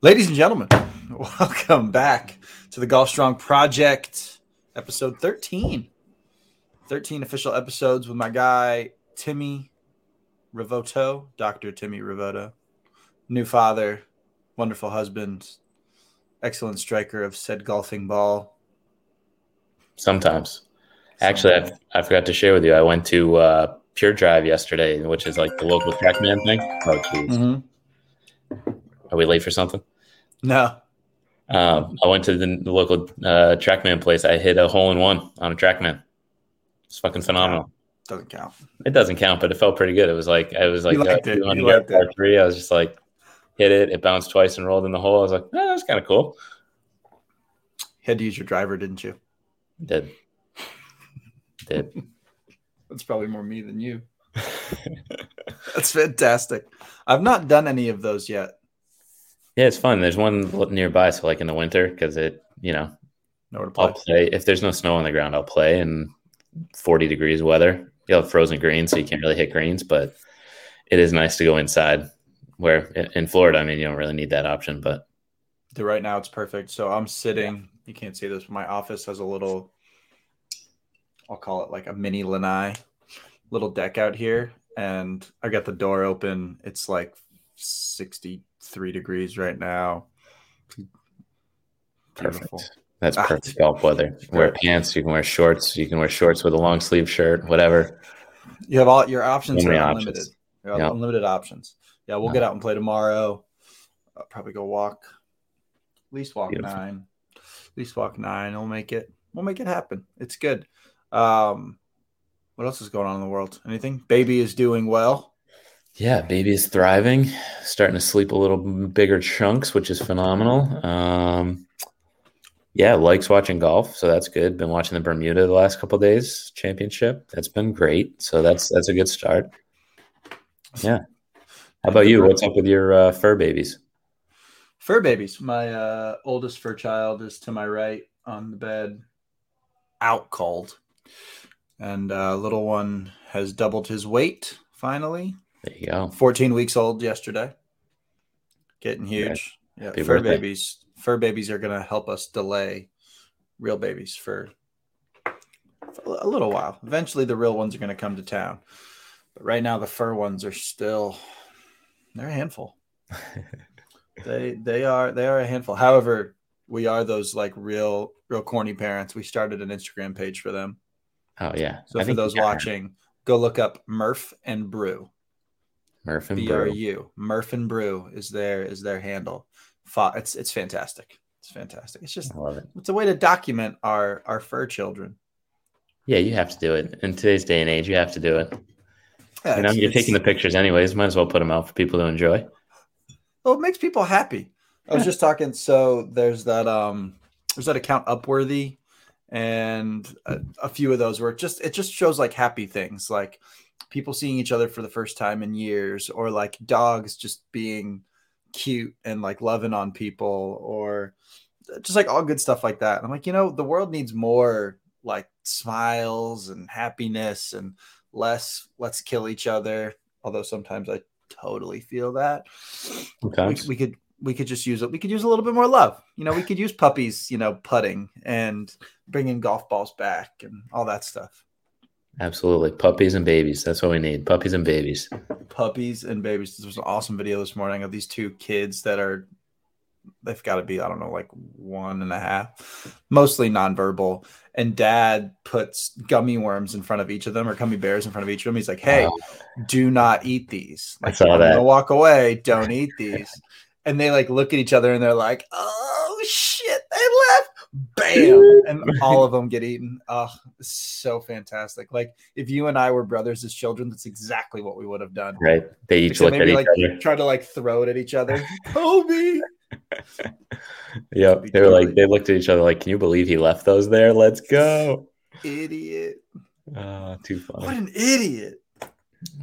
Ladies and gentlemen, welcome back to the Golf Strong Project, episode 13. 13 official episodes with my guy, Timmy Rivotto, Dr. Timmy Rivotto, new father, wonderful husband, excellent striker of said golfing ball. Sometimes. Actually, I, I forgot to share with you. I went to uh, Pure Drive yesterday, which is like the local TrackMan thing. Oh, jeez. Mm-hmm. Are we late for something? No. Um, I went to the, the local uh, TrackMan place. I hit a hole in one on a TrackMan. It's fucking phenomenal. Doesn't count. It doesn't count, but it felt pretty good. It was like I was like You liked uh, it. You liked it. three. I was just like hit it. It bounced twice and rolled in the hole. I was like, oh, that's kind of cool. Had to use your driver, didn't you? Did did That's probably more me than you. That's fantastic. I've not done any of those yet. Yeah, it's fun. There's one nearby, so like in the winter because it you know play. I'll play if there's no snow on the ground. I'll play in 40 degrees weather. You have frozen greens, so you can't really hit greens, but it is nice to go inside. Where in Florida, I mean, you don't really need that option, but right now it's perfect. So I'm sitting. You can't see this, but my office has a little. I'll call it like a mini lanai, little deck out here, and I got the door open. It's like 63 degrees right now. Beautiful. perfect. That's Ah, perfect golf weather. Wear pants, you can wear shorts, you can wear shorts with a long sleeve shirt, whatever. You have all your options are unlimited. options. You unlimited options. Yeah, we'll Yeah. get out and play tomorrow. I'll probably go walk. At least walk Beautiful. nine. At least walk nine. We'll make it. We'll make it happen. It's good. Um, what else is going on in the world? Anything? Baby is doing well. Yeah, baby is thriving, starting to sleep a little bigger chunks, which is phenomenal. Um, yeah, likes watching golf, so that's good. Been watching the Bermuda the last couple days championship. That's been great. So that's that's a good start. Yeah. How about you? What's up with your uh, fur babies? Fur babies. My uh, oldest fur child is to my right on the bed, out cold, and uh, little one has doubled his weight finally. There you go. 14 weeks old yesterday. Getting huge. Yeah, Happy fur babies. Fur babies are going to help us delay real babies for, for a little while. Eventually, the real ones are going to come to town. But right now, the fur ones are still they're a handful. they they are they are a handful. However, we are those like real real corny parents. We started an Instagram page for them. Oh yeah. So I for those watching, go look up Murph and Brew. Murph and B Brew. Murph and Brew is their is their handle. It's it's fantastic. It's fantastic. It's just I love it. it's a way to document our our fur children. Yeah, you have to do it in today's day and age. You have to do it. Yeah, you know, you're taking the pictures anyways. Might as well put them out for people to enjoy. well, it makes people happy. I was just talking. So there's that um there's that account Upworthy, and a, a few of those where it just it just shows like happy things, like people seeing each other for the first time in years, or like dogs just being cute and like loving on people, or just like all good stuff like that. And I'm like, you know, the world needs more like smiles and happiness and less let's kill each other. Although sometimes I totally feel that we, we could we could just use it. We could use a little bit more love. You know, we could use puppies. You know, putting and bringing golf balls back and all that stuff. Absolutely. Puppies and babies. That's what we need. Puppies and babies. Puppies and babies. This was an awesome video this morning of these two kids that are. They've got to be I don't know like one and a half, mostly nonverbal. And dad puts gummy worms in front of each of them or gummy bears in front of each of them. He's like, "Hey, Wow. do not eat these. I Like, saw I'm that. gonna walk away. Don't eat these. and they like look at each other and they're like, "Oh shit, they left!" Bam, and all of them get eaten. Oh, so fantastic. Like if you and I were brothers as children, that's exactly what we would have done. Right. They each Except look at maybe each like other. try to like throw it at each other. Kobe. Yeah. be They were like, they looked at each other like, can you believe he left those there? Let's go. Idiot. Oh, too funny. What an idiot.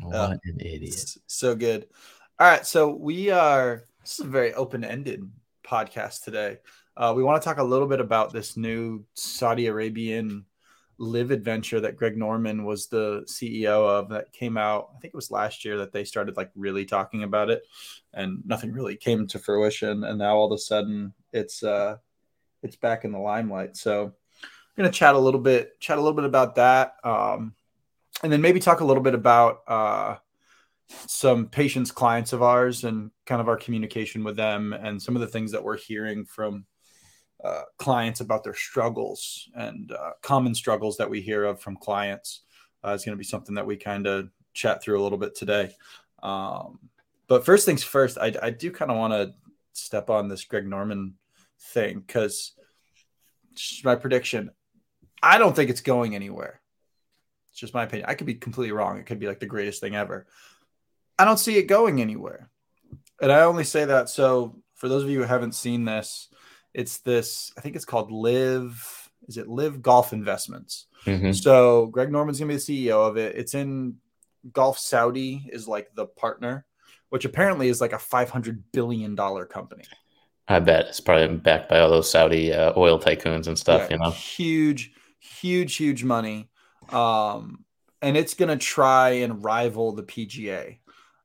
What an idiot. So good. All right. So we are, this is a very open ended podcast today. Uh, we want to talk a little bit about this new Saudi Arabian LIV Adventure that Greg Norman was the CEO of that came out. I think it was last year that they started like really talking about it, and nothing really came to fruition. And now all of a sudden, it's uh, it's back in the limelight. So, I'm gonna chat a little bit, chat a little bit about that, um, and then maybe talk a little bit about uh, some patients, clients of ours, and kind of our communication with them, and some of the things that we're hearing from uh, clients about their struggles and uh, common struggles that we hear of from clients uh, is going to be something that we kind of chat through a little bit today. Um, but first things first, I, I do kind of want to step on this Greg Norman thing because my prediction. I don't think it's going anywhere. It's just my opinion. I could be completely wrong. It could be like the greatest thing ever. I don't see it going anywhere. And I only say that so for those of you who haven't seen this, it's this, I think it's called LIV. Is it LIV Golf Investments? Mhm. So Greg Norman's gonna be the CEO of it. It's in Golf Saudi is like the partner, which apparently is like a five hundred billion dollar company. I bet it's probably backed by all those Saudi uh, oil tycoons and stuff. Yeah, You know, huge, huge, huge money. Um, and it's gonna try and rival the PGA.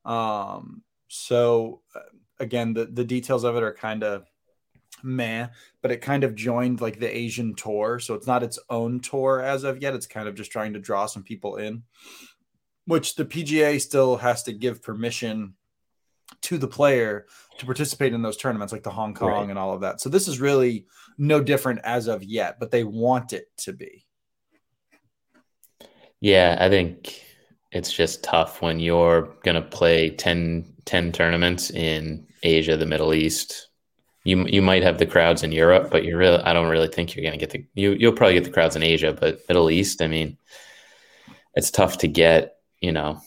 Um, so uh, again, the the details of it are kind of meh, but it kind of joined like the Asian tour, so it's not its own tour as of yet. It's kind of just trying to draw some people in, which the PGA still has to give permission to the player to participate in those tournaments, like the Hong Kong Right. and all of that. So this is really no different as of yet, but they want it to be. yeah, I think it's just tough when you're gonna play 10, 10 tournaments in Asia, the Middle East. You you might have the crowds in Europe, but you're really I don't really think you're gonna get the you you'll probably get the crowds in Asia, but Middle East, I mean, it's tough to get you know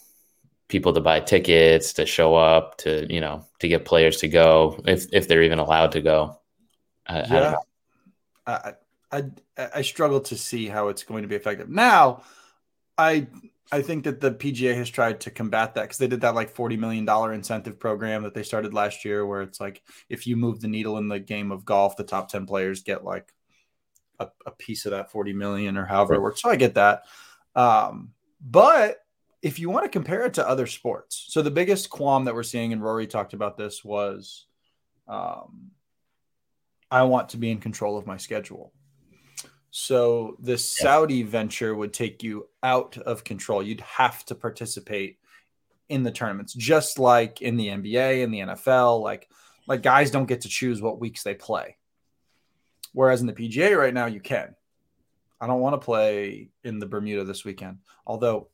people to buy tickets to show up to you know to get players to go if if they're even allowed to go. I, I Yeah, know. I, I I struggle to see how it's going to be effective. Now, I I think that the PGA has tried to combat that because they did that like forty million dollar incentive program that they started last year, where it's like if you move the needle in the game of golf, the top ten players get like a, a piece of that forty million or however it works. So I get that, um, but if you want to compare it to other sports, so the biggest qualm that we're seeing, and Rory talked about this, was um, I want to be in control of my schedule. So this Yeah. Saudi venture would take you out of control. You'd have to participate in the tournaments, just like in the NBA and the NFL. Like, like guys don't get to choose what weeks they play. Whereas in the PGA right now, you can. I don't want to play in the Bermuda this weekend, although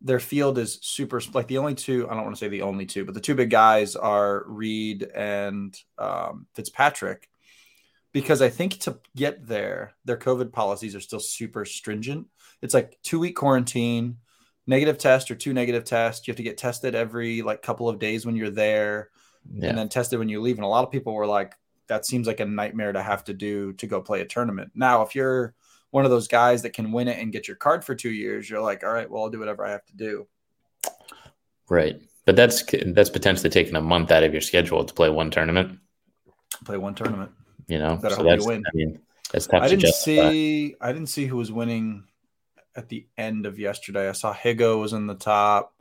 their field is super like the only two. I don't want to say the only two, but the two big guys are Reed and um, Fitzpatrick because I think to get there, their COVID policies are still super stringent. It's like two week quarantine, negative test or two negative tests. You have to get tested every like couple of days when you're there, Yeah. and then tested when you leave. And a lot of people were like, that seems like a nightmare to have to do to go play a tournament. Now, if you're one of those guys that can win it and get your card for two years, you're like, all right, well, I'll do whatever I have to do. Right. But that's that's potentially taking a month out of your schedule to play one tournament. Play one tournament. You know, Better so that's. I mean that's tough I didn't justify. see. I didn't see who was winning at the end of yesterday. I saw Higo was in the top,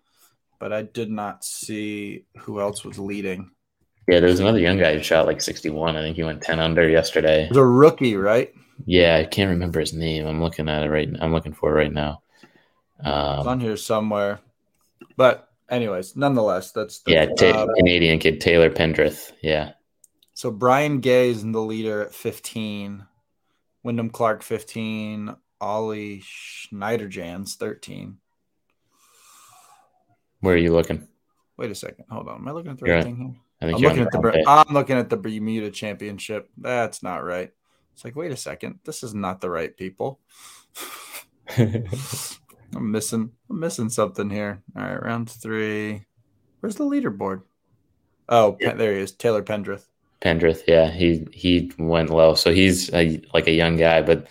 but I did not see who else was leading. Yeah, there was another young guy who shot like 61. I think he went 10 under yesterday. It was a rookie, right? Yeah, I can't remember his name. I'm looking at it right. Now, I'm looking for it right now. It's Um, on here somewhere. But anyways, nonetheless, that's the, yeah, ta- uh, Canadian kid Taylor Pendrith. Yeah, so Brian Gay is in the leader at 15, Wyndham Clark 15, Ollie Schniederjans 13. where are you looking? Wait a second. Hold on. Am I looking at the right thing here? I think I'm looking at the I'm looking at the Bermuda Championship. That's not right. It's like, wait a second, this is not the right people. I'm missing I'm missing something here. All right, round three. Where's the leaderboard? Oh, Yeah. There he is, Taylor Pendrith. Pendrith, yeah, he he went low, so he's a, like a young guy. But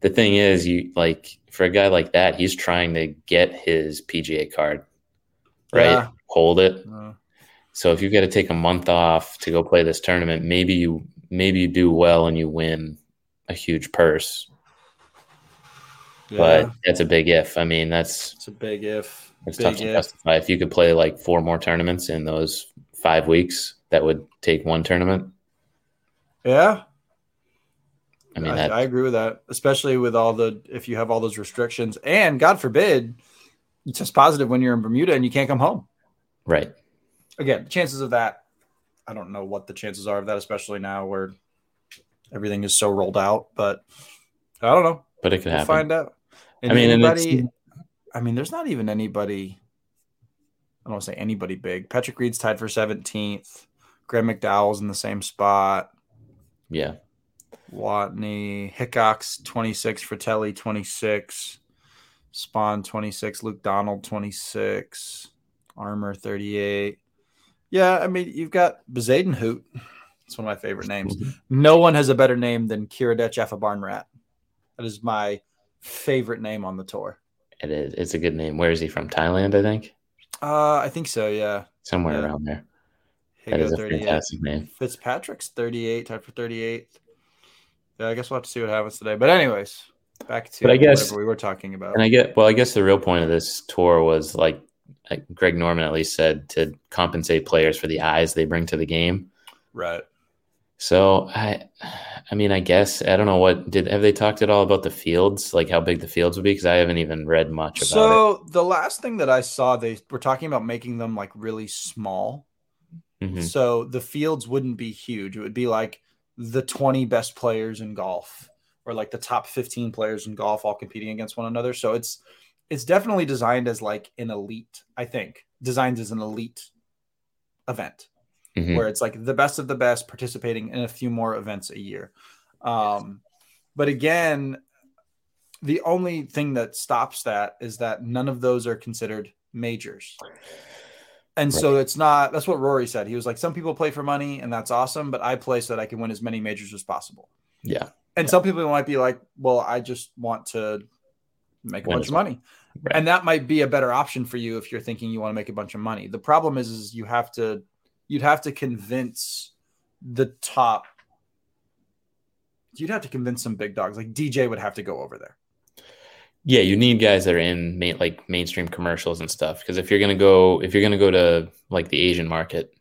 the thing is, you like for a guy like that, he's trying to get his PGA card, right? Yeah. Hold it. So if you've got to take a month off to go play this tournament, maybe you maybe you do well and you win a huge purse. yeah. but that's a big if. I mean, that's it's a big if. It's big tough to if. justify. If you could play like four more tournaments in those five weeks, that would take one tournament. Yeah, I mean, I, I, agree with that, especially with all the if you have all those restrictions, and God forbid, you test positive when you're in Bermuda and you can't come home. Right. Again, chances of that, I don't know what the chances are of that, especially now where everything is so rolled out. But I don't know. But it could we'll happen. Find out. And I mean, anybody. I mean, there's not even anybody. I don't want to say anybody big. Patrick Reed's tied for 17th. Graham McDowell's in the same spot. Yeah. Watney, Hickok 26, Frittelli 26, Spaun 26, Luke Donald 26, Armour 38. Yeah, I mean, you've got Bezuidenhout. It's one of my favorite names. No one has a better name than Kiradech Aphibarnrat. That is my favorite name on the tour. It is. It's a good name. Where is he from? Thailand, I think. Uh, I think so. Yeah, somewhere yeah. around there. Higo that is a fantastic name. Fitzpatrick's 38, tied for 38. Yeah, I guess we'll have to see what happens today. But anyways, back to but I guess, we were talking about. And I get well, I guess the real point of this tour was like, like Greg Norman at least said to compensate players for the eyes they bring to the game. Right. So I, I mean, I guess I don't know what did have they talked at all about the fields, like how big the fields would be? Because I haven't even read much about so, it. So the last thing that I saw, they were talking about making them like really small. Mm-hmm. So the fields wouldn't be huge. It would be like the 20 best players in golf or like the top 15 players in golf all competing against one another. So it's it's definitely designed as like an elite, I think. Designed as an elite event mm-hmm. where it's like the best of the best participating in a few more events a year. Um, but again, the only thing that stops that is that none of those are considered majors. And right. so it's not that's what Rory said. He was like, some people play for money and that's awesome, but I play so that I can win as many majors as possible. Yeah. And yeah. some people might be like, well, I just want to make a bunch of money. Right. And that might be a better option for you if you're thinking you want to make a bunch of money. The problem is, is you have to you'd have to convince the top you'd have to convince some big dogs like DJ would have to go over there. Yeah, you need guys that are in main, like mainstream commercials and stuff. Because if you're gonna go, if you're gonna go to like the Asian market,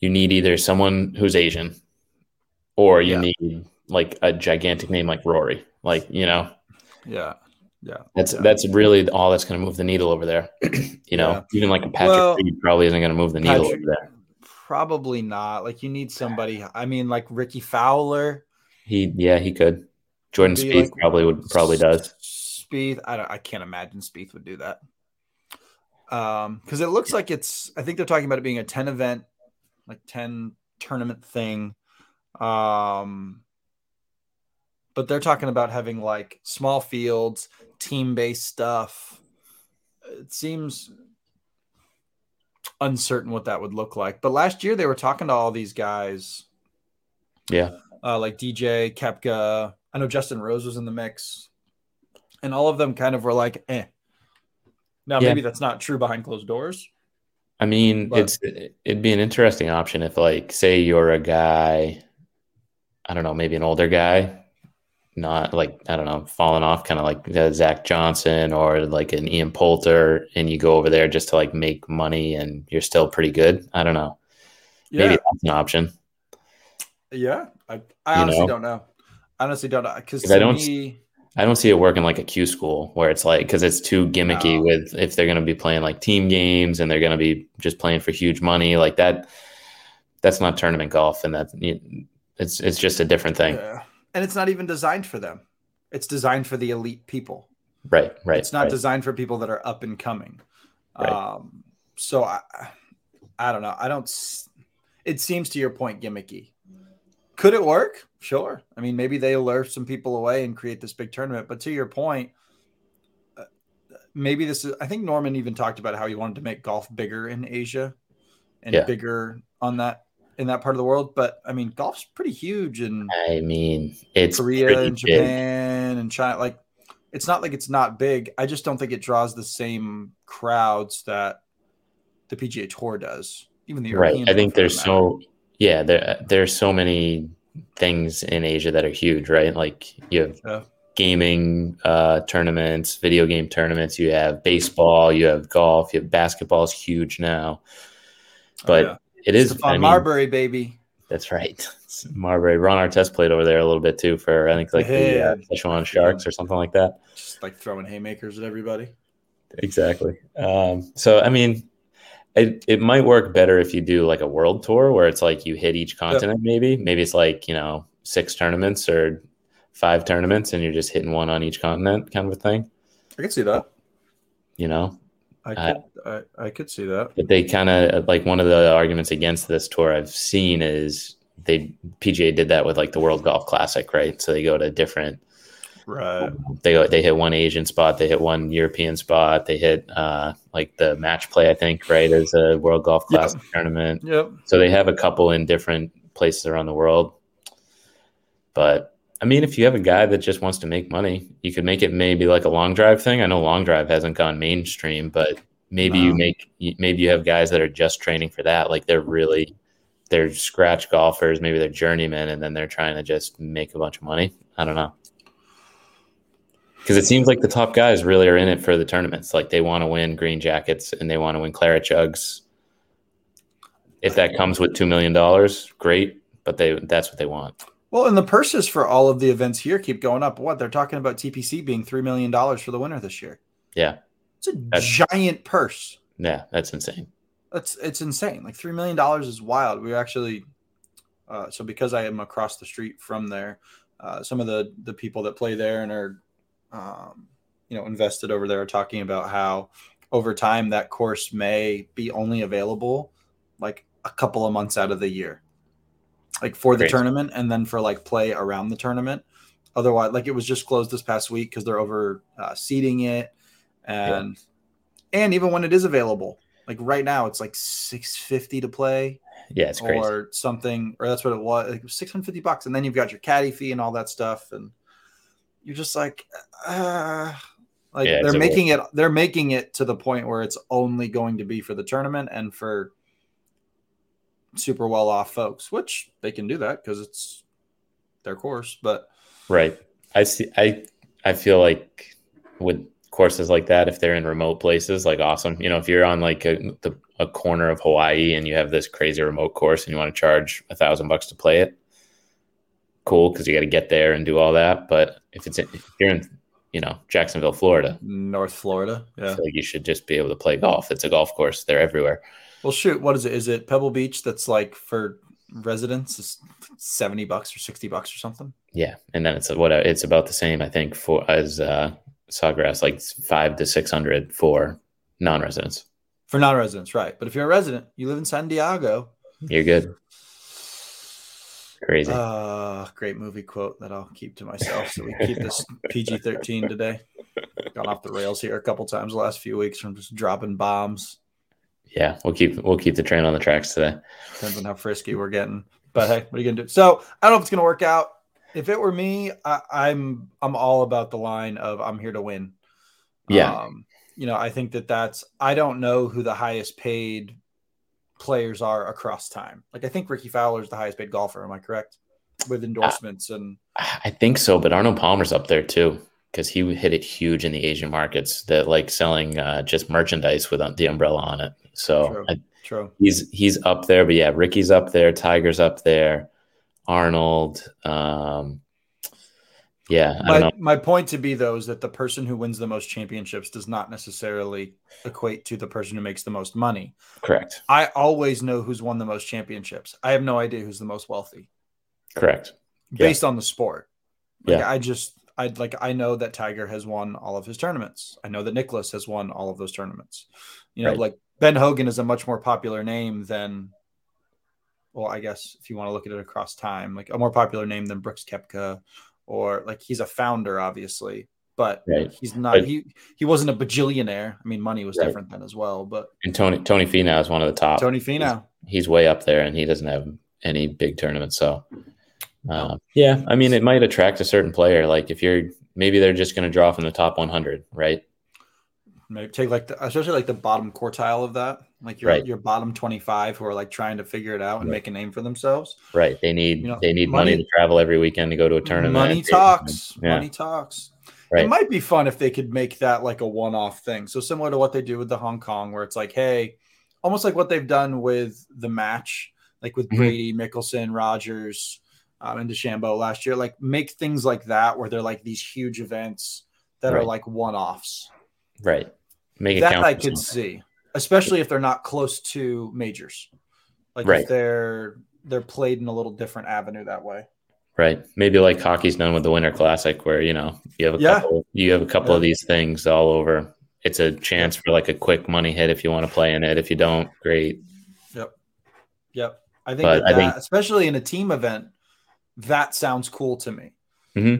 you need either someone who's Asian, or you yeah. need like a gigantic name like Rory. Like you know, yeah, yeah. That's yeah. that's really all that's going to move the needle over there. you know, yeah. even like a Patrick well, Reed probably isn't going to move the needle Patrick, over there. Probably not. Like you need somebody. I mean, like Rickie Fowler. He yeah he could. Jordan Spieth like, probably would probably does. Spieth, I don't, I can't imagine Spieth would do that. Um, because it looks like it's. I think they're talking about it being a ten event, like ten tournament thing. Um, but they're talking about having like small fields, team based stuff. It seems uncertain what that would look like. But last year they were talking to all these guys. Yeah. Uh, like DJ, Koepka, I know Justin Rose was in the mix, and all of them kind of were like, eh. Now, yeah. maybe that's not true behind closed doors. I mean, but... it's it'd be an interesting option if, like, say you're a guy, I don't know, maybe an older guy, not like I don't know, falling off, kind of like uh, Zach Johnson or like an Ian Poulter, and you go over there just to like make money, and you're still pretty good. I don't know. Yeah. Maybe that's an option. Yeah, I, I honestly know? don't know honestly don't because I don't. Me, I don't see it working like a Q school where it's like because it's too gimmicky no. with if they're going to be playing like team games and they're going to be just playing for huge money like that. That's not tournament golf, and that it's it's just a different thing. Yeah. And it's not even designed for them. It's designed for the elite people. Right, right. It's not right. designed for people that are up and coming. Right. Um, so I, I don't know. I don't. It seems to your point gimmicky. Could it work? Sure. I mean, maybe they lure some people away and create this big tournament. But to your point, uh, maybe this is. I think Norman even talked about how he wanted to make golf bigger in Asia and yeah. bigger on that in that part of the world. But I mean, golf's pretty huge in. I mean, it's Korea and Japan big. and China. Like, it's not like it's not big. I just don't think it draws the same crowds that the PGA Tour does. Even the European right. I think there's so yeah, there there's so many things in Asia that are huge, right? Like you have yeah. gaming uh, tournaments, video game tournaments. You have baseball, you have golf, you have basketball is huge now. But oh, yeah. it is Stephon I mean, Marbury, baby. That's right. Marbury. Ron Artest played over there a little bit too for I think like the uh, Sharks or something like that. Just like throwing haymakers at everybody. Exactly. Um, so I mean, it, it might work better if you do like a world tour where it's like you hit each continent. Yeah. Maybe maybe it's like you know six tournaments or five tournaments and you're just hitting one on each continent kind of a thing. I could see that. You know, I could, uh, I, I could see that. But they kind of like one of the arguments against this tour I've seen is they PGA did that with like the World Golf Classic, right? So they go to different. Right. They. They hit one Asian spot. They hit one European spot. They hit uh, like the match play. I think right as a World Golf Classic yep. tournament. Yep. So they have a couple in different places around the world. But I mean, if you have a guy that just wants to make money, you could make it maybe like a long drive thing. I know long drive hasn't gone mainstream, but maybe you make maybe you have guys that are just training for that. Like they're really they're scratch golfers, maybe they're journeymen, and then they're trying to just make a bunch of money. I don't know. Because it seems like the top guys really are in it for the tournaments. Like they want to win green jackets and they want to win claret jugs. If that comes with two million dollars, great. But they that's what they want. Well, and the purses for all of the events here keep going up. What they're talking about TPC being three million dollars for the winner this year. Yeah, it's a that's, giant purse. Yeah, that's insane. That's it's insane. Like three million dollars is wild. We actually, uh, so because I am across the street from there, uh, some of the the people that play there and are, um, you know, invested over there talking about how over time that course may be only available like a couple of months out of the year like for the Great. tournament and then for like play around the tournament. Otherwise, like it was just closed this past week because they're over uh, seeding it, and yeah. and even when it is available, like right now, it's like six fifty to play. Yeah, it's crazy. Or something, or that's what it was. Like six hundred fifty bucks, and then you've got your caddy fee and all that stuff, and you're just like, uh, like yeah, they're making it. They're making it to the point where it's only going to be for the tournament and for super well off folks, which they can do that because it's their course. But right, I see. I I feel like with courses like that, if they're in remote places, like awesome. You know, if you're on like a, the, a corner of Hawaii and you have this crazy remote course and you want to charge a thousand bucks to play it, cool because you got to get there and do all that. But if it's in, if you're in you know Jacksonville, Florida, North Florida, yeah, like you should just be able to play golf. It's a golf course; they're everywhere. Well, shoot, what is it? Is it Pebble Beach that's like for residents is 70 bucks or 60 bucks or something? Yeah. And then it's what it's about the same, I think, for as uh Sawgrass, like five to 600 for non residents. For non residents, right. But if you're a resident, you live in San Diego, you're good. Crazy. Uh, great movie quote that I'll keep to myself. So we keep this PG 13 today. Gone off the rails here a couple times the last few weeks from just dropping bombs yeah, we'll keep we'll keep the train on the tracks today. Depends on how frisky we're getting. But hey, what are you gonna do? So I don't know if it's gonna work out. If it were me, I, I'm I'm all about the line of I'm here to win. Yeah. Um, you know, I think that that's I don't know who the highest paid players are across time. Like I think Rickie Fowler is the highest paid golfer. Am I correct? With endorsements and I think so, but Arnold Palmer's up there too because he hit it huge in the Asian markets that like selling uh, just merchandise with the umbrella on it. So True. I, True. he's he's up there, but yeah, Rickie's up there, Tiger's up there, Arnold. Um, yeah, my, my point to be though is that the person who wins the most championships does not necessarily equate to the person who makes the most money. Correct. I always know who's won the most championships. I have no idea who's the most wealthy. Correct. Based yeah. on the sport. Like, yeah. I just I'd like I know that Tiger has won all of his tournaments. I know that Nicklaus has won all of those tournaments. You know, right. like Ben Hogan is a much more popular name than well, I guess if you want to look at it across time, like a more popular name than Brooks Koepka or like he's a founder, obviously, but right. he's not but, he he wasn't a bajillionaire. I mean, money was right. different then as well. But and Tony Tony Finau is one of the top. Tony Finau. He's, he's way up there and he doesn't have any big tournaments. So uh, yeah, I mean, it might attract a certain player. Like if you're maybe they're just going to draw from the top 100, right? Maybe take like the, especially like the bottom quartile of that, like your Right. your bottom twenty five who are like trying to figure it out and Right. make a name for themselves. Right. They need You know, they need money, money- to travel every weekend to go to a tournament. Money talks. Yeah. Money talks. Right. It might be fun if they could make that like a one off thing. So similar to what they do with the Hong Kong, where it's like, hey, almost like what they've done with the match, like with Mhm. Brady, Mickelson, Rodgers, um, and DeChambeau last year. Like make things like that where they're like these huge events that are like one offs. Right. Make it That. I could something. see, especially if they're not close to majors. Like Right. if they're they're played in a little different avenue that way. Right. Maybe like hockey's done with the Winter Classic, where you know you have a Yeah. couple, you have a couple Yeah. of these things all over. It's a chance for like a quick money hit if you want to play in it. If you don't, great. Yep. Yep. I think that, I think- especially in a team event, that sounds cool to me. hmm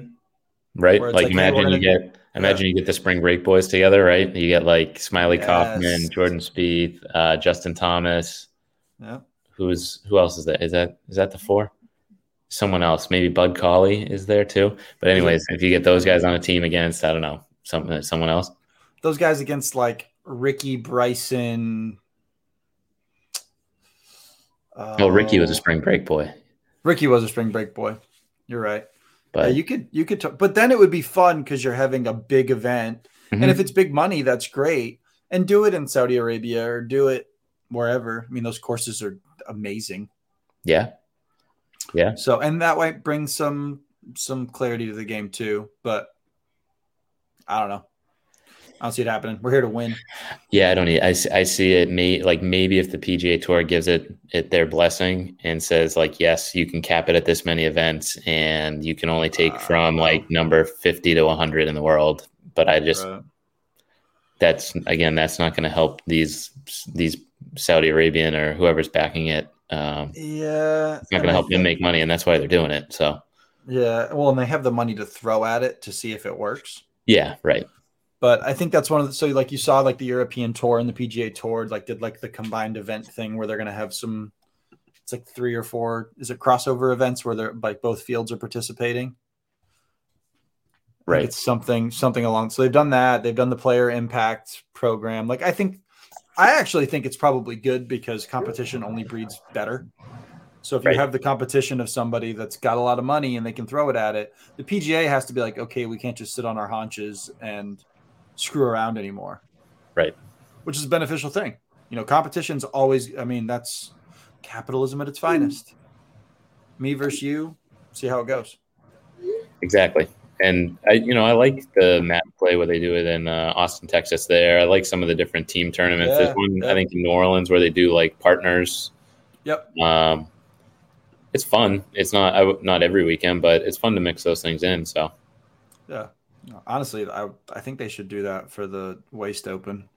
Right. Like, like, hey, imagine you gonna- imagine you get the spring break boys together, right? You get like Smylie Yes. Kaufman, Jordan Spieth, uh, Justin Thomas. Yeah. Who's who else is that? Is that is that the four? Someone else, maybe Bud Cauley is there too. But anyways, if you get those guys on a team against, I don't know, some someone else. Those guys against like Rickie Bryson. Oh, Rickie was a spring break boy, Rickie was a spring break boy. You're right. But yeah, you could you could, t- but then it would be fun because you're having a big event, Mhm. and if it's big money, that's great. And do it in Saudi Arabia or do it wherever. I mean, those courses are amazing. yeah, yeah, So, and that might bring some some clarity to the game too. But I don't know. I don't see it happening. We're here to win. yeah. I don't need. I, see- I see it. May like maybe if the PGA Tour gives it it their blessing and says like, yes, you can cap it at this many events, and you can only take Uh, from like number fifty to one hundred in the world. But I just Right. that's again that's not going to help these these Saudi Arabian or whoever's backing it. Um, Yeah, it's not going to help them make money, and that's why they're doing it. So Yeah, well, and they have the money to throw at it to see if it works. yeah, right, But I think that's one of the so like you saw like the European tour and the PGA tour like did like the combined event thing where they're gonna have some it's like three or four is it crossover events where they're like both fields are participating. Right, It's something something along so they've done that. They've done the player impact program. Like I think I actually think it's probably good because competition only breeds better. So if you have the competition of somebody that's got a lot of money and they can throw it at it, the PGA has to be like, okay, we can't just sit on our haunches and screw around anymore. Right. Which is a beneficial thing. You know, competition's always I mean, that's capitalism at its finest. Me versus you, see how it goes. exactly. And I, you know, I like the mat play where they do it in uh, Austin, Texas. There, I like some of the different team tournaments. Yeah, There's one yeah. I think in New Orleans where they do like partners. Yep. Um, it's fun. It's not I, not every weekend, but it's fun to mix those things in. So Yeah. Honestly, I I think they should do that for the Waste Open.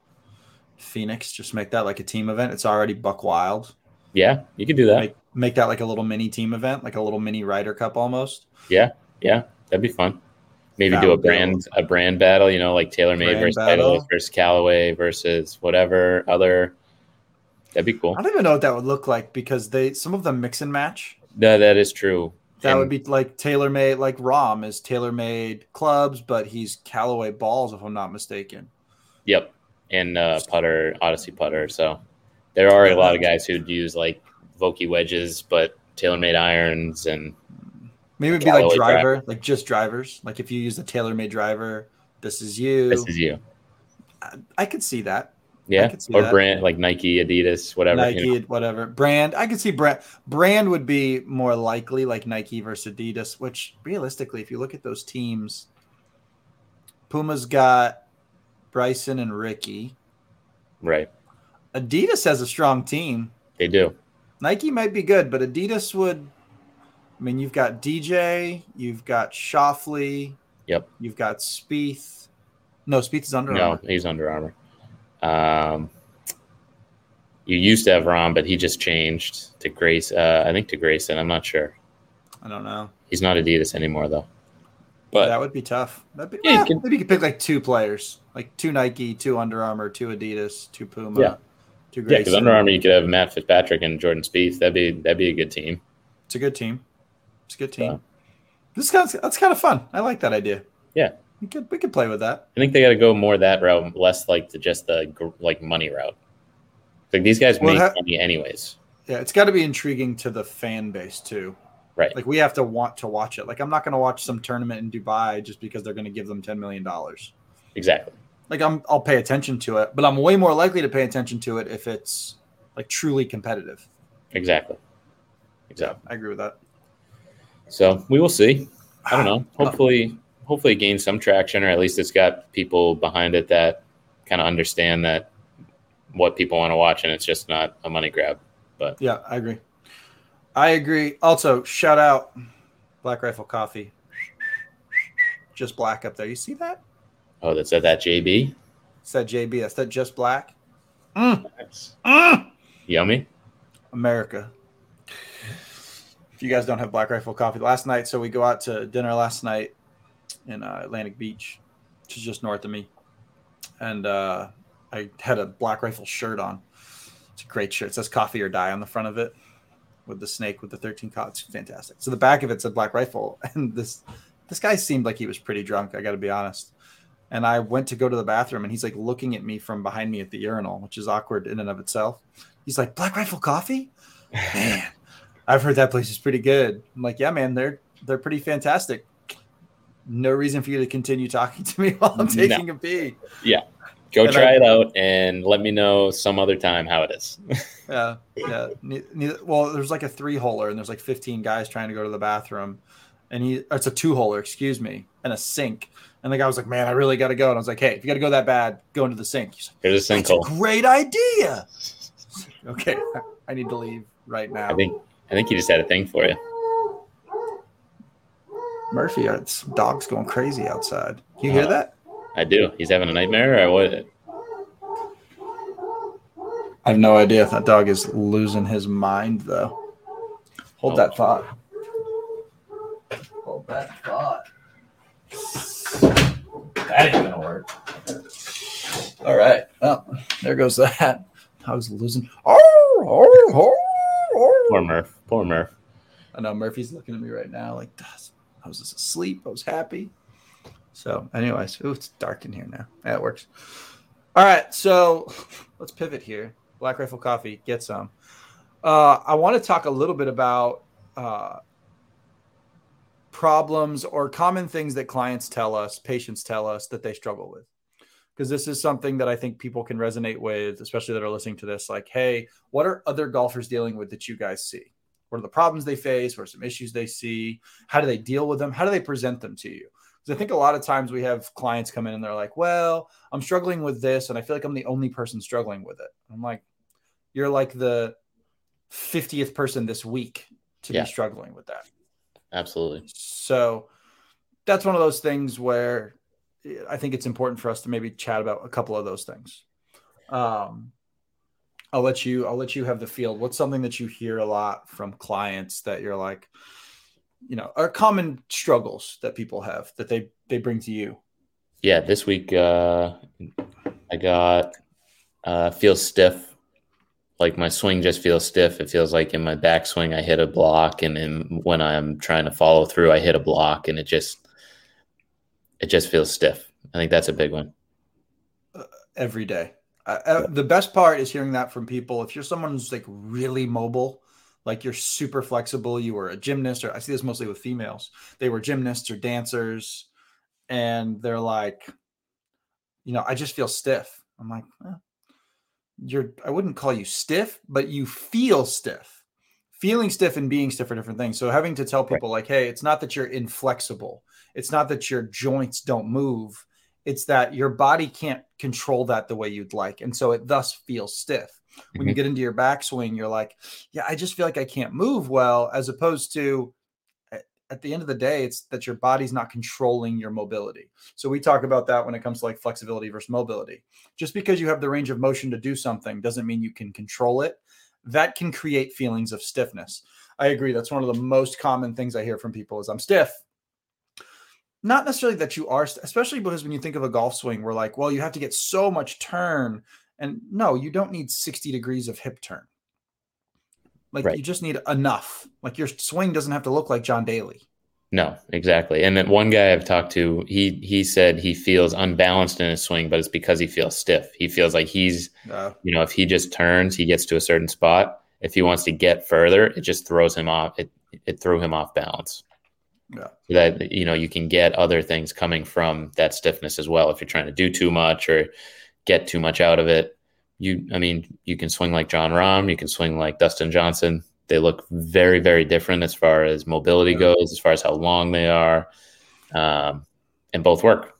Phoenix, just make that like a team event. It's already Buck Wild. yeah, you can do that. Make make that like a little mini team event, like a little mini Ryder Cup almost. Yeah, yeah, that'd be fun. Maybe That do a brand a brand battle. You know, like TaylorMade Brand versus battle. Versus Callaway versus whatever other. That'd be cool. I don't even know what that would look like because they some of them mix and match. That that is true. That And- would be like TaylorMade, like Rahm is TaylorMade clubs, but he's Callaway balls, if I'm not mistaken. Yep, and uh, putter Odyssey putter. So there are a lot of guys who'd use like Vokey wedges, but TaylorMade irons and Maybe it'd be like Callaway driver, like just drivers. Like if you use the TaylorMade driver, this is you. this is you. I, I could see that. Yeah, or that. brand like Nike, Adidas, whatever. Nike, you know. whatever brand. I could see brand. Brand would be more likely, like Nike versus Adidas. Which realistically, if you look at those teams, Puma's got Bryson and Rickie. Right, Adidas has a strong team. they do. Nike might be good, but Adidas would. I mean, you've got DJ, you've got Schauffele, Yep. you've got Spieth. No, Spieth is Under No, Armour. he's Under Armour. Um, you used to have Ron, but he just changed to Grace. Uh, I think to Grayson. I'm not sure. I don't know. He's not Adidas anymore though. But that would be tough. That'd be, Yeah, you can- maybe you could pick like two players, like two Nike, two Under Armour, two Adidas, two Puma, Yeah. two Grayson. yeah, because Under Armour, you could have Matt Fitzpatrick and Jordan Spieth. That'd be that'd be a good team. It's a good team. It's a good team. Yeah. This is kind of, that's kind of fun. I like that idea. We could we could play with that. I think they got to go more that route, less like to just the like money route. Like these guys well, make ha- money anyways. Yeah, it's got to be intriguing to the fan base too. Right. Like we have to want to watch it. Like I'm not going to watch some tournament in Dubai just because they're going to give them 10 million dollars. Exactly. Like I'm I'll pay attention to it, but I'm way more likely to pay attention to it if it's like truly competitive. Exactly. Exactly. Yeah, I agree with that. So, we will see. I don't know. Hopefully hopefully gain some traction or at least it's got people behind it that kind of understand that what people want to watch and it's just not a money grab. But yeah, I agree. I agree. Also, shout out Black Rifle Coffee. Just black up there. You see that? Oh, that's at that JB. It's that JB. That's that just black. Mm. Mm. Yummy. America. If you guys don't have Black Rifle Coffee, last night, so we go out to dinner last night in uh, Atlantic Beach, which is just north of me, and uh, I had a Black Rifle shirt on. It's a great shirt. It says "Coffee or Die" on the front of it, with the snake with the thirteen cots. fantastic. So the back of it said Black Rifle, and this this guy seemed like he was pretty drunk. I got to be honest. And I went to go to the bathroom, and he's like looking at me from behind me at the urinal, which is awkward in and of itself. He's like, "Black Rifle Coffee, man." I've heard that place is pretty good. I'm like, yeah, man, they're they're pretty fantastic. No reason for you to continue talking to me while I'm taking no. a pee. Yeah. Go and try I, it out and let me know some other time how it is. yeah, yeah. Well, there's like a three holer and there's like 15 guys trying to go to the bathroom, and he it's a two holer, excuse me, and a sink. And the guy was like, "Man, I really got to go." And I was like, "Hey, if you got to go that bad, go into the sink." He's like, Here's a sinkhole. Great idea. okay, I need to leave right now. I think I think he just had a thing for you. Murphy, it's dogs going crazy outside. You hear uh, that? I do. He's having a nightmare or what? I have no idea if that dog is losing his mind, though. Hold oh. that thought. Hold that thought. That ain't gonna work. All right. Well, there goes that. Dog's losing. Oh, oh, oh, oh. Poor Murph. Poor Murph. I know Murphy's looking at me right now, like I was just asleep. I was happy. So, anyways, ooh, it's dark in here now. That works. All right, so let's pivot here. Black Rifle Coffee, get some. Uh, I want to talk a little bit about uh, problems or common things that clients tell us, patients tell us that they struggle with. Because this is something that I think people can resonate with, especially that are listening to this. Like, hey, what are other golfers dealing with that you guys see? What are the problems they face? What are some issues they see? How do they deal with them? How do they present them to you? Because I think a lot of times we have clients come in and they're like, well, I'm struggling with this, and I feel like I'm the only person struggling with it. I'm like, you're like the 50th person this week to yeah. be struggling with that. Absolutely. So that's one of those things where I think it's important for us to maybe chat about a couple of those things. Um, I'll let you I'll let you have the field. What's something that you hear a lot from clients that you're like, you know, are common struggles that people have that they they bring to you? Yeah, this week uh I got uh feels stiff. Like my swing just feels stiff. It feels like in my backswing I hit a block and then when I'm trying to follow through I hit a block and it just it just feels stiff. I think that's a big one. Uh, every day. Uh, the best part is hearing that from people. If you're someone who's like really mobile, like you're super flexible, you were a gymnast, or I see this mostly with females. They were gymnasts or dancers, and they're like, you know, I just feel stiff. I'm like, eh, you're. I wouldn't call you stiff, but you feel stiff. Feeling stiff and being stiff are different things. So having to tell people right. like, hey, it's not that you're inflexible. It's not that your joints don't move it's that your body can't control that the way you'd like. And so it thus feels stiff. When mm-hmm. you get into your backswing, you're like, yeah, I just feel like I can't move well, as opposed to at the end of the day, it's that your body's not controlling your mobility. So we talk about that when it comes to like flexibility versus mobility. Just because you have the range of motion to do something doesn't mean you can control it. That can create feelings of stiffness. I agree. That's one of the most common things I hear from people is I'm stiff not necessarily that you are, especially because when you think of a golf swing, we're like, well, you have to get so much turn. And no, you don't need 60 degrees of hip turn. Like right. you just need enough. Like your swing doesn't have to look like John Daly. No, exactly. And then one guy I've talked to, he he said he feels unbalanced in his swing, but it's because he feels stiff. He feels like he's, uh, you know, if he just turns, he gets to a certain spot. If he wants to get further, it just throws him off. It it threw him off balance. Yeah. So that you know you can get other things coming from that stiffness as well. If you're trying to do too much or get too much out of it, you I mean you can swing like Jon Rahm, you can swing like Dustin Johnson they look very, very different as far as mobility goes, as far as how long they are, um, and both work.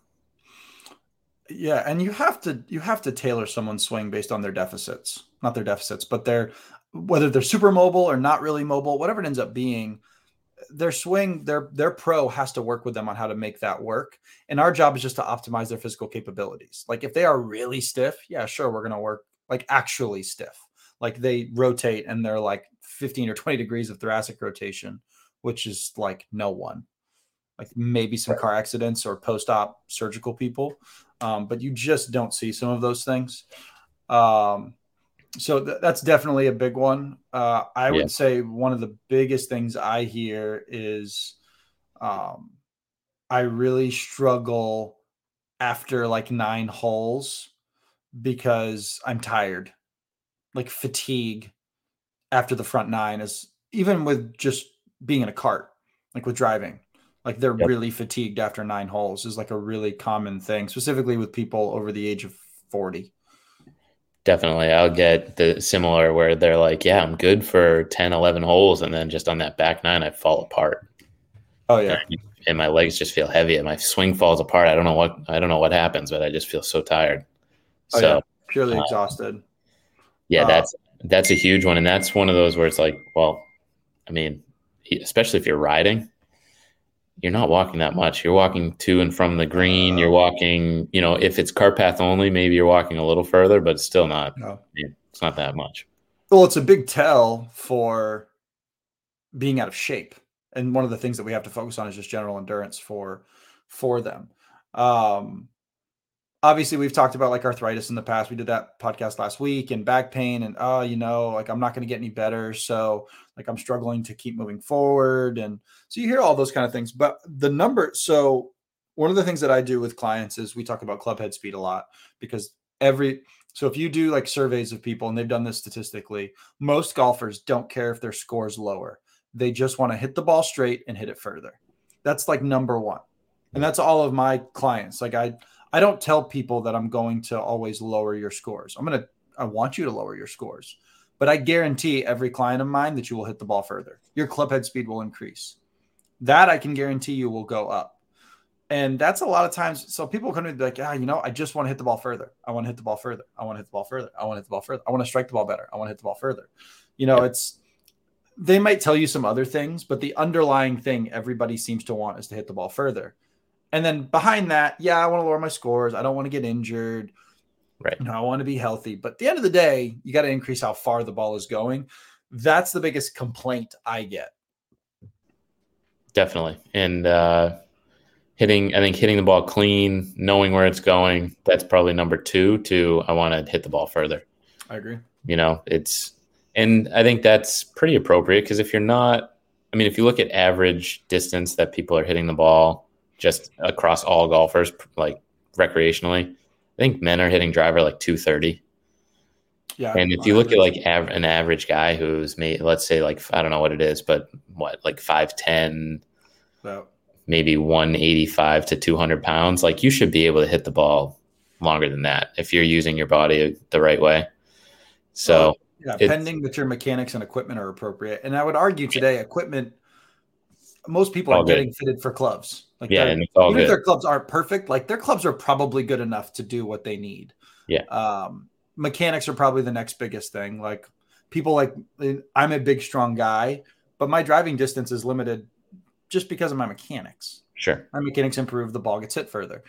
Yeah, and you have to you have to tailor someone's swing based on their deficits, not their deficits, but their whether they're super mobile or not really mobile, whatever it ends up being. Their swing, their their pro has to work with them on how to make that work, and our job is just to optimize their physical capabilities. Like if they are really stiff, yeah, sure, we're gonna work like actually stiff like they rotate and they're like 15 or 20 degrees of thoracic rotation, which is like no one. Like maybe some car accidents or post-op surgical people, um, but you just don't see some of those things. Um, so th- that's definitely a big one. Uh, I yeah. would say one of the biggest things I hear is um, I really struggle after like nine holes because I'm tired like fatigue after the front nine is even with just being in a cart, like with driving, like they're yep. really fatigued after nine holes is like a really common thing, specifically with people over the age of 40. Definitely. I'll get the similar where they're like, yeah, I'm good for 10, 11 holes. And then just on that back nine, I fall apart. Oh, yeah. And, and my legs just feel heavy and my swing falls apart. I don't know what, I don't know what happens, but I just feel so tired. Oh, so yeah. purely uh, exhausted yeah, uh, that's that's a huge one, and that's one of those where it's like, well, I mean, especially if you're riding, you're not walking that much. You're walking to and from the green. You're walking, you know, if it's cart path only, maybe you're walking a little further, but it's still not. No. It's not that much. Well, it's a big tell for being out of shape, and one of the things that we have to focus on is just general endurance for for them. Um, obviously we've talked about like arthritis in the past. We did that podcast last week and back pain and oh, you know, like I'm not going to get any better. So like I'm struggling to keep moving forward. And so you hear all those kind of things. But the number, so one of the things that I do with clients is we talk about club head speed a lot because every so if you do like surveys of people and they've done this statistically, most golfers don't care if their score is lower. They just want to hit the ball straight and hit it further. That's like number one. And that's all of my clients. Like I I don't tell people that I'm going to always lower your scores. I'm going to, I want you to lower your scores, but I guarantee every client of mine that you will hit the ball further. Your club head speed will increase. That I can guarantee you will go up. And that's a lot of times. So people come to be like, ah, you know, I just want to hit the ball further. I want to hit the ball further. I want to hit the ball further. I want to hit the ball further. I want to strike the ball better. I want to hit the ball further. You know, it's, they might tell you some other things, but the underlying thing everybody seems to want is to hit the ball further. And then behind that, yeah, I want to lower my scores. I don't want to get injured. Right. You know, I want to be healthy. But at the end of the day, you got to increase how far the ball is going. That's the biggest complaint I get. Definitely. And uh hitting I think hitting the ball clean, knowing where it's going, that's probably number 2 to I want to hit the ball further. I agree. You know, it's and I think that's pretty appropriate because if you're not I mean, if you look at average distance that people are hitting the ball, just across all golfers, like recreationally. I think men are hitting driver like 230. Yeah. And if you look at like av- an average guy who's made, let's say like, I don't know what it is, but what, like 5'10, maybe 185 to 200 pounds, like you should be able to hit the ball longer than that if you're using your body the right way. So, yeah, pending that your mechanics and equipment are appropriate. And I would argue today, equipment most people are getting fitted for clubs. Like yeah, and even good. if their clubs aren't perfect, like their clubs are probably good enough to do what they need. Yeah. Um, mechanics are probably the next biggest thing. Like people like I'm a big strong guy, but my driving distance is limited just because of my mechanics. Sure. My mechanics improve, the ball gets hit further.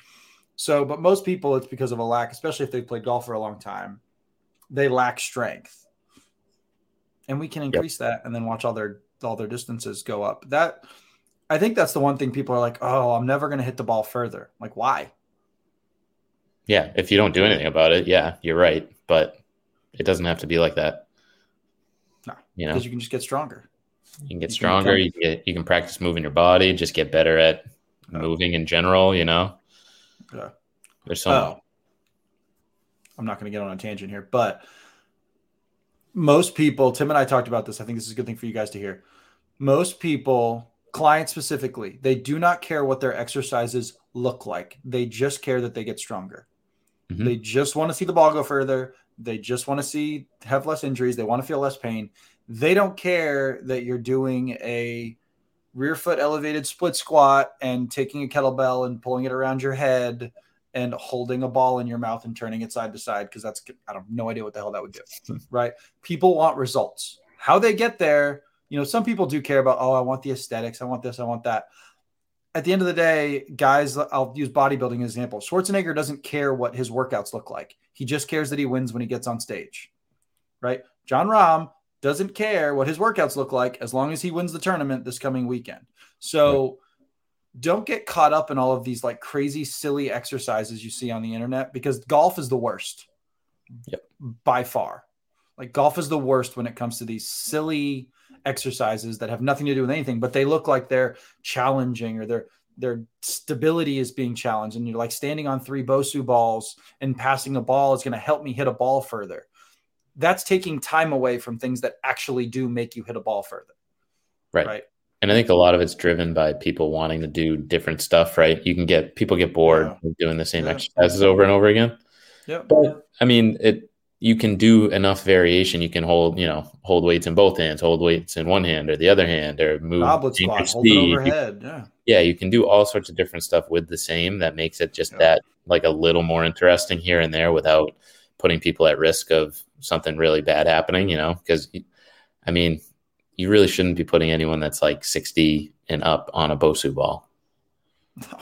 So, but most people it's because of a lack, especially if they've played golf for a long time, they lack strength. And we can increase yep. that and then watch all their all their distances go up. That I think that's the one thing people are like, "Oh, I'm never going to hit the ball further." Like, why? Yeah, if you don't do anything about it, yeah, you're right, but it doesn't have to be like that. No, you know, because you can just get stronger. You can get stronger. You can, get, you can practice moving your body. Just get better at oh. moving in general. You know. Yeah. There's some. Oh. I'm not going to get on a tangent here, but most people, Tim and I talked about this. I think this is a good thing for you guys to hear. Most people, clients specifically, they do not care what their exercises look like. They just care that they get stronger. Mm-hmm. They just want to see the ball go further. They just want to see have less injuries. They want to feel less pain. They don't care that you're doing a rear foot elevated split squat and taking a kettlebell and pulling it around your head and holding a ball in your mouth and turning it side to side because that's I don't have no idea what the hell that would do. right? People want results. How they get there, you know, some people do care about, oh, I want the aesthetics, I want this, I want that. At the end of the day, guys, I'll use bodybuilding as an example. Schwarzenegger doesn't care what his workouts look like. He just cares that he wins when he gets on stage. Right? Jon Rahm doesn't care what his workouts look like as long as he wins the tournament this coming weekend. So right don't get caught up in all of these like crazy silly exercises you see on the internet because golf is the worst yep. by far like golf is the worst when it comes to these silly exercises that have nothing to do with anything but they look like they're challenging or their their stability is being challenged and you're like standing on three bosu balls and passing a ball is going to help me hit a ball further that's taking time away from things that actually do make you hit a ball further right right and I think a lot of it's driven by people wanting to do different stuff, right? You can get people get bored yeah. doing the same yeah. exercises over and over again. Yeah. But I mean, it you can do enough variation. You can hold, you know, hold weights in both hands, hold weights in one hand or the other hand, or move goblet squat, hold it overhead. yeah. Yeah, you can do all sorts of different stuff with the same. That makes it just yeah. that like a little more interesting here and there without putting people at risk of something really bad happening. You know, because I mean, you really shouldn't be putting anyone that's like 60 and up on a Bosu ball. No.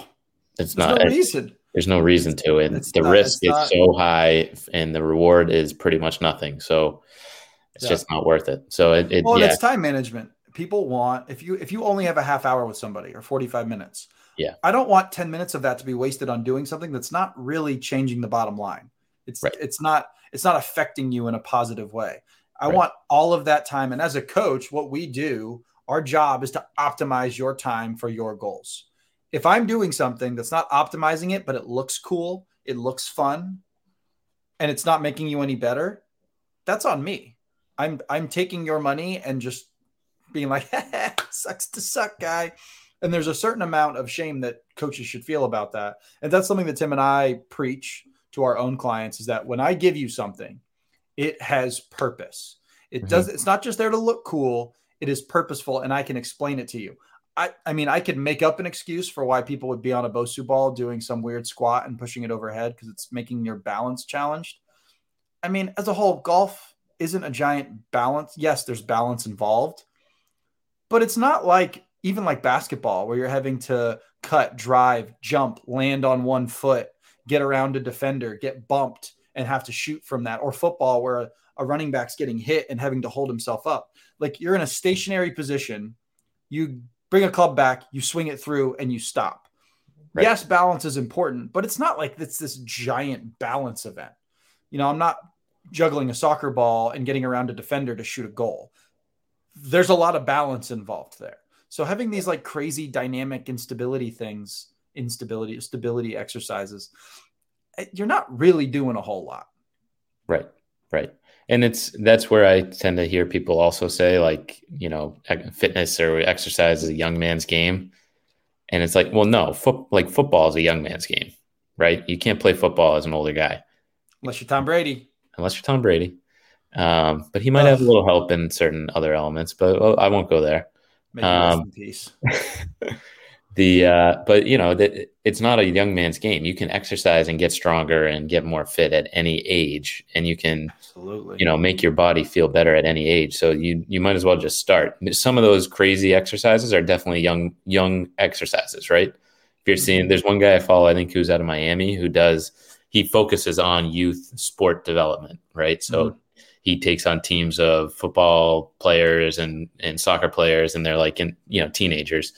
It's there's not no reason. There's no reason to it. It's the not, risk is not, so high and the reward is pretty much nothing. So it's yeah. just not worth it. So it, it well, yeah. it's time management. People want if you if you only have a half hour with somebody or 45 minutes. Yeah. I don't want 10 minutes of that to be wasted on doing something that's not really changing the bottom line. It's right. it's not it's not affecting you in a positive way. I right. want all of that time. And as a coach, what we do, our job is to optimize your time for your goals. If I'm doing something that's not optimizing it, but it looks cool, it looks fun, and it's not making you any better, that's on me. I'm I'm taking your money and just being like, sucks to suck, guy. And there's a certain amount of shame that coaches should feel about that. And that's something that Tim and I preach to our own clients is that when I give you something it has purpose. It mm-hmm. does. It's not just there to look cool. It is purposeful, and I can explain it to you. I, I mean, I could make up an excuse for why people would be on a Bosu ball doing some weird squat and pushing it overhead because it's making your balance challenged. I mean, as a whole, golf isn't a giant balance. Yes, there's balance involved, but it's not like even like basketball where you're having to cut, drive, jump, land on one foot, get around a defender, get bumped, and have to shoot from that, or football where a, a running back's getting hit and having to hold himself up. Like you're in a stationary position, you bring a club back, you swing it through, and you stop. Right. Yes, balance is important, but it's not like it's this giant balance event. You know, I'm not juggling a soccer ball and getting around a defender to shoot a goal. There's a lot of balance involved there. So having these like crazy dynamic instability things, instability, stability exercises, Eh, you're not really doing a whole lot. Right. Right. And it's that's where I tend to hear people also say like, you know, fitness or exercise is a young man's game. And it's like, well, no, foot, like football is a young man's game, right? You can't play football as an older guy. Unless you're Tom Brady. Unless you're Tom Brady. Um, but he might have a little help in certain other elements, but well, I won't go there. Um, peace. the uh, but you know that it's not a young man's game. You can exercise and get stronger and get more fit at any age, and you can absolutely you know make your body feel better at any age. So you you might as well just start. Some of those crazy exercises are definitely young young exercises, right? If you're seeing, there's one guy I follow, I think who's out of Miami, who does he focuses on youth sport development, right? So. Mm-hmm he takes on teams of football players and and soccer players and they're like in you know teenagers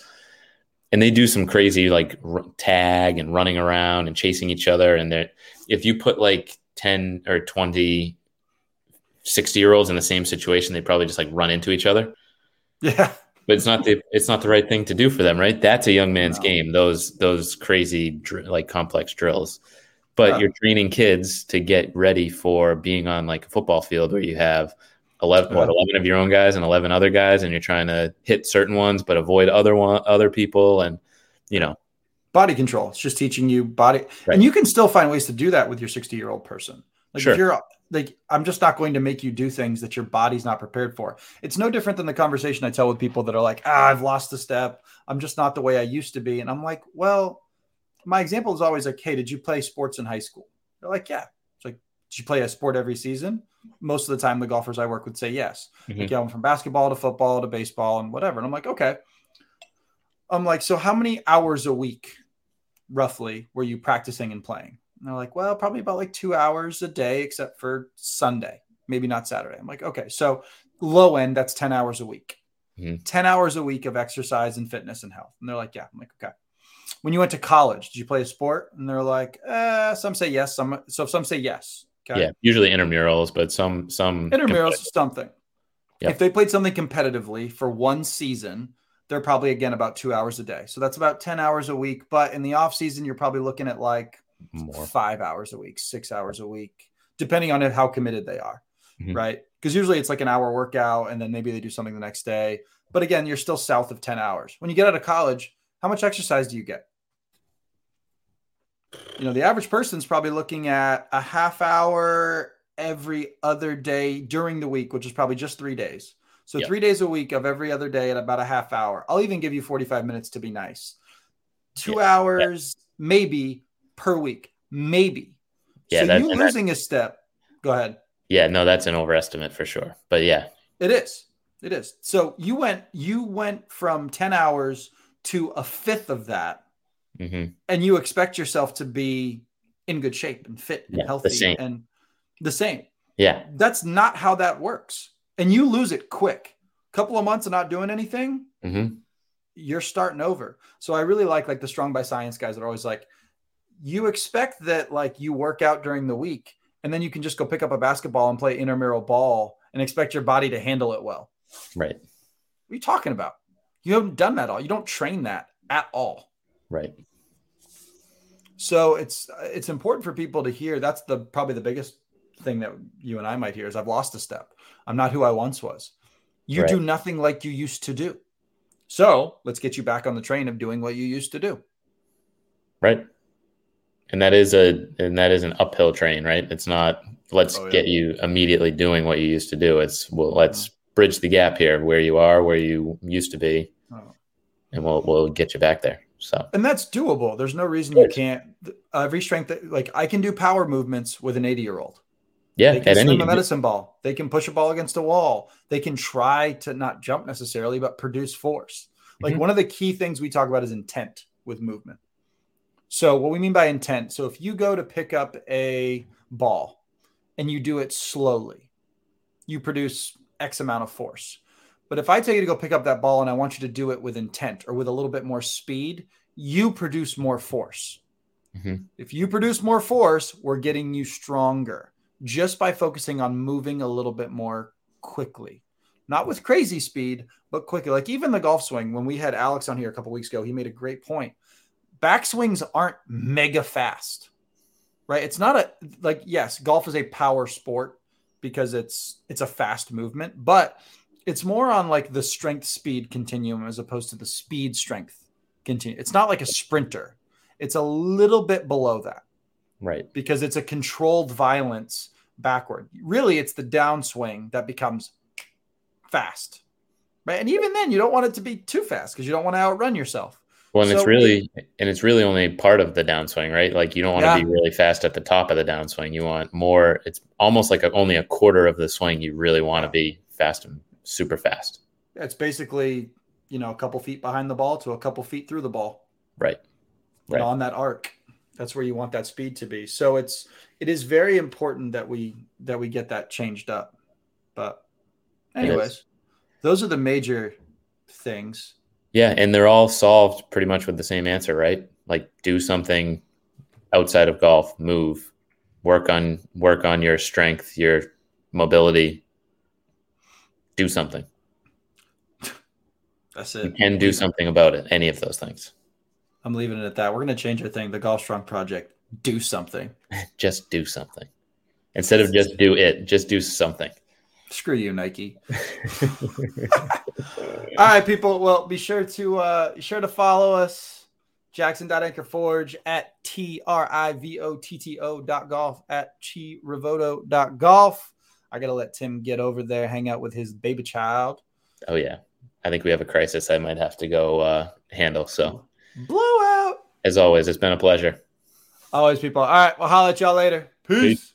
and they do some crazy like r- tag and running around and chasing each other and they if you put like 10 or 20 60 year olds in the same situation they probably just like run into each other Yeah. But it's not the it's not the right thing to do for them, right? That's a young man's No. game. Those those crazy dr- like complex drills. But Yeah. you're training kids to get ready for being on like a football field where you have 11 what 11 of your own guys and 11 other guys and you're trying to hit certain ones but avoid other one other people and you know Body control. It's just teaching you body. Right. And you can still find ways to do that with your 60 year old person. Like Sure. if you're like, I'm just not going to make you do things that your body's not prepared for. It's no different than the conversation I tell with people that are like, ah, I've lost a step. I'm just not the way I used to be. And I'm like, well, my example is always like, hey, did you play sports in high school? They're like, yeah. It's like, did you play a sport every season? Most of the time, the golfers I work with say yes. Mhm. Like, yeah, I went from basketball to football to baseball and whatever. And I'm like, okay. I'm like, so how many hours a week, roughly, were you practicing and playing? And they're like, well, probably about like two hours a day, except for Sunday, maybe not Saturday. I'm like, okay, so low end, that's 10 hours a week. Mhm. 10 hours a week of exercise and fitness and health. And they're like, yeah. I'm like, okay. When you went to college, did you play a sport? And they're like, uh, some say yes. Some so if some say yes. Okay. yeah usually intramurals but some some Intramurals, something. Yep. If they played something competitively for one season, they're probably again about two hours a day. So that's about 10 hours a week. But in the off season, you're probably looking at like more five hours a week, six hours a week, depending on how committed they are. Mhm. Right. Because usually it's like an hour workout and then maybe they do something the next day. But again, you're still south of 10 hours. When you get out of college, how much exercise do you get? You know, the average person's probably looking at a half hour every other day during the week, which is probably just three days. So Yep. three days a week of every other day at about a half hour. I'll even give you 45 minutes to be nice. Two Yeah. hours, maybe per week, maybe. Yeah, so that- you and that- losing a step. Go ahead. yeah no that's an overestimate for sure but yeah It is. It is. So you went you went from 10 hours to a fifth of that hmm and you expect yourself to be in good shape and fit and Yeah, the healthy same. and the same. yeah That's not how that works. And you lose it quick. couple of months of not doing anything, hmm you're starting over. So I really like like the strong by science guys that are always like, you expect that like you work out during the week and then you can just go pick up a basketball and play intramural ball and expect your body to handle it well. right What are you talking about? You haven't done that all. You don't train that at all. Right So it's it's important for people to hear. That's the probably the biggest thing that you and I might hear is I've lost a step. I'm not who I once was. You Right. do nothing like you used to do. So let's get you back on the train of doing what you used to do. right and that is a and that is an uphill train right it's not let's Oh, yeah. get you immediately doing what you used to do it's well let's bridge the gap here where you are where you used to be Oh. and we'll we'll get you back there so And that's doable. There's no reason you can't. Every strength, like I can do power movements with an 80 year old. yeah They can swing a medicine ball. They can push a ball against a wall. They can try to not jump necessarily, but produce force. Like Mhm. one of the key things we talk about is intent with movement. So, what we mean by intent so, if you go to pick up a ball and you do it slowly, you produce X amount of force. But if I tell you to go pick up that ball and I want you to do it with intent or with a little bit more speed, you produce more force. Mhm. If you produce more force, we're getting you stronger just by focusing on moving a little bit more quickly. Not with crazy speed, but quickly. Like even the golf swing, when we had Alex on here a couple weeks ago, he made a great point. Backswings aren't mega fast, right? It's not a like yes, golf is a power sport because it's it's a fast movement, but it's more on like the strength speed continuum as opposed to the speed strength continuum. It's not like a sprinter. It's a little bit below that right because it's a controlled violence backward. Really, it's the downswing that becomes fast, right? And even then, you don't want it to be too fast because you don't want to outrun yourself. well and it's really and it's really only part of the downswing right like you don't want to Yeah. be really fast at the top of the downswing you want more it's almost like a, only a quarter of the swing you really want to be fast and super fast It's basically you know a couple feet behind the ball to a couple feet through the ball. right Right. on that arc. That's where you want that speed to be. So it's it is very important that we that we get that changed up. But anyways, those are the major things. Yeah, and they're all solved pretty much with the same answer, right? Like do something outside of golf, move, work on work on your strength, your mobility. Do something. That's it. You can do something about it. Any of those things. I'm leaving it at that. We're gonna change our thing. The Golf Strong Project. Do something. Just do something. Instead of just do it, just do something. Screw you, Nike. All right, people. Well, be sure to uh be sure to follow us. Jackson.anchorforge at T R I V O T T O dot golf at Chi Rivotto dot golf. I gotta let Tim get over there, hang out with his baby child. Oh yeah. I think we have a crisis I might have to go uh, handle. So Blowout. as always, it's been a pleasure. Always, people. All right, we'll holler at y'all later. Peace. Peace.